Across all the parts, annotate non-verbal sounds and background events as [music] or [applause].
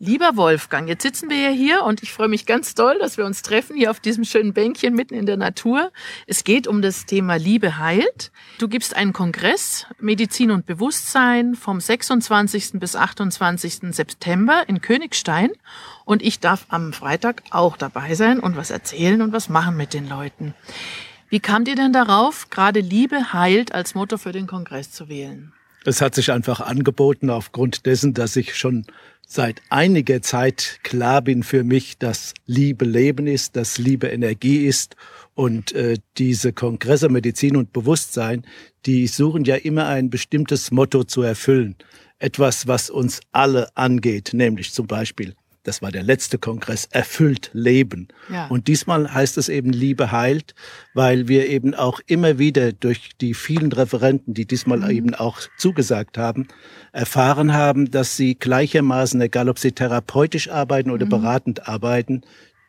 Lieber Wolfgang, jetzt sitzen wir ja hier und ich freue mich ganz doll, dass wir uns treffen hier auf diesem schönen Bänkchen mitten in der Natur. Es geht um das Thema Liebe heilt. Du gibst einen Kongress Medizin und Bewusstsein vom 26. bis 28. September in Königstein und ich darf am Freitag auch dabei sein und was erzählen und was machen mit den Leuten. Wie kamt ihr denn darauf, gerade Liebe heilt als Motto für den Kongress zu wählen? Es hat sich einfach angeboten aufgrund dessen, dass ich schon seit einiger Zeit klar bin für mich, dass Liebe Leben ist, dass Liebe Energie ist und äh, diese Kongresse Medizin und Bewusstsein, die suchen ja immer ein bestimmtes Motto zu erfüllen. Etwas, was uns alle angeht, nämlich zum Beispiel das war der letzte Kongress, erfüllt Leben. Ja. Und diesmal heißt es eben Liebe heilt, weil wir eben auch immer wieder durch die vielen Referenten, die diesmal mhm. eben auch zugesagt haben, erfahren haben, dass sie gleichermaßen, egal ob sie therapeutisch arbeiten oder mhm. beratend arbeiten,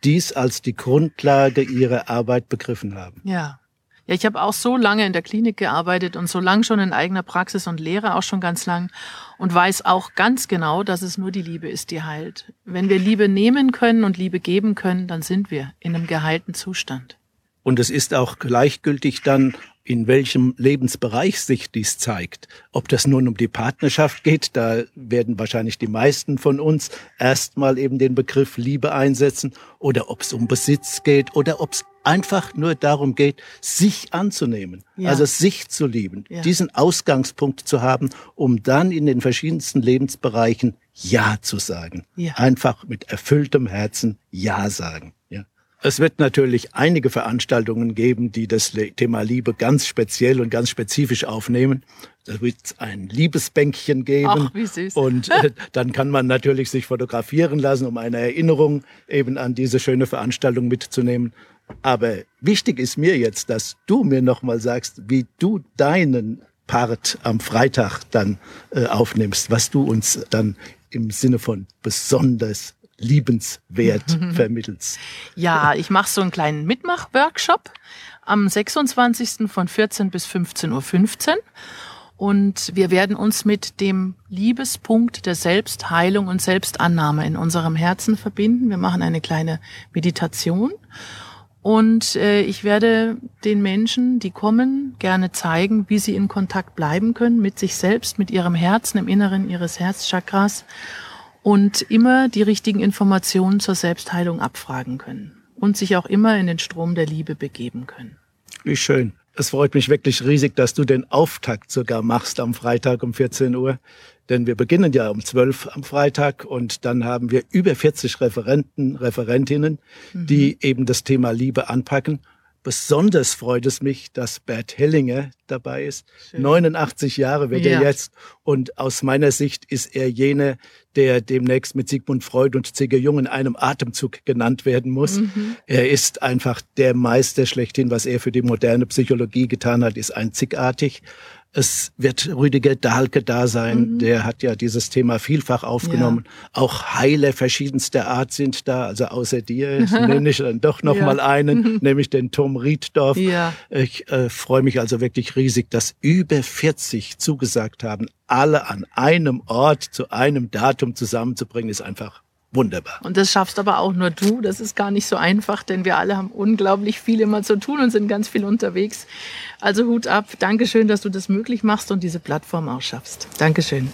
dies als die Grundlage ihrer Arbeit begriffen haben. Ja. Ja, ich habe auch so lange in der Klinik gearbeitet und so lang schon in eigener Praxis und lehre auch schon ganz lang und weiß auch ganz genau, dass es nur die Liebe ist, die heilt. Wenn wir Liebe nehmen können und Liebe geben können, dann sind wir in einem geheilten Zustand. Und es ist auch gleichgültig dann, in welchem Lebensbereich sich dies zeigt. Ob das nun um die Partnerschaft geht, da werden wahrscheinlich die meisten von uns erstmal eben den Begriff Liebe einsetzen, oder ob es um Besitz geht, oder ob es einfach nur darum geht, sich anzunehmen, ja. also sich zu lieben, ja. diesen Ausgangspunkt zu haben, um dann in den verschiedensten Lebensbereichen Ja zu sagen. Ja. Einfach mit erfülltem Herzen Ja sagen. Es wird natürlich einige Veranstaltungen geben, die das Thema Liebe ganz speziell und ganz spezifisch aufnehmen. Da wird es ein Liebesbänkchen geben. Ach, wie süß. Und äh, dann kann man natürlich sich fotografieren lassen, um eine Erinnerung eben an diese schöne Veranstaltung mitzunehmen. Aber wichtig ist mir jetzt, dass du mir nochmal sagst, wie du deinen Part am Freitag dann äh, aufnimmst, was du uns dann im Sinne von besonders liebenswert [laughs] vermittelst. Ja, ich mache so einen kleinen Mitmach-Workshop am 26. von 14 bis 15.15 Uhr. 15. Und wir werden uns mit dem Liebespunkt der Selbstheilung und Selbstannahme in unserem Herzen verbinden. Wir machen eine kleine Meditation. Und äh, ich werde den Menschen, die kommen, gerne zeigen, wie sie in Kontakt bleiben können mit sich selbst, mit ihrem Herzen im Inneren ihres Herzchakras und immer die richtigen Informationen zur Selbstheilung abfragen können und sich auch immer in den Strom der Liebe begeben können. Wie schön. Es freut mich wirklich riesig, dass du den Auftakt sogar machst am Freitag um 14 Uhr. Denn wir beginnen ja um 12 am Freitag und dann haben wir über 40 Referenten, Referentinnen, mhm. die eben das Thema Liebe anpacken. Besonders freut es mich, dass Bert Hellinger dabei ist. Schön. 89 Jahre wird ja. er jetzt. Und aus meiner Sicht ist er jener, der demnächst mit Sigmund Freud und C.G. Jung in einem Atemzug genannt werden muss. Mhm. Er ist einfach der Meister schlechthin. Was er für die moderne Psychologie getan hat, ist einzigartig. Es wird Rüdiger Dahlke da sein, mhm. der hat ja dieses Thema vielfach aufgenommen. Ja. Auch Heiler verschiedenster Art sind da, also außer dir [laughs] nenne ich dann doch noch ja. mal einen, [laughs] nämlich den Tom Rieddorf. Ja. Ich äh, freue mich also wirklich riesig, dass über 40 zugesagt haben, alle an einem Ort zu einem Datum zusammenzubringen, ist einfach wunderbar. Und das schaffst aber auch nur du. Das ist gar nicht so einfach, denn wir alle haben unglaublich viel immer zu tun und sind ganz viel unterwegs. Also Hut ab. Dankeschön, dass du das möglich machst und diese Plattform auch schaffst. Dankeschön.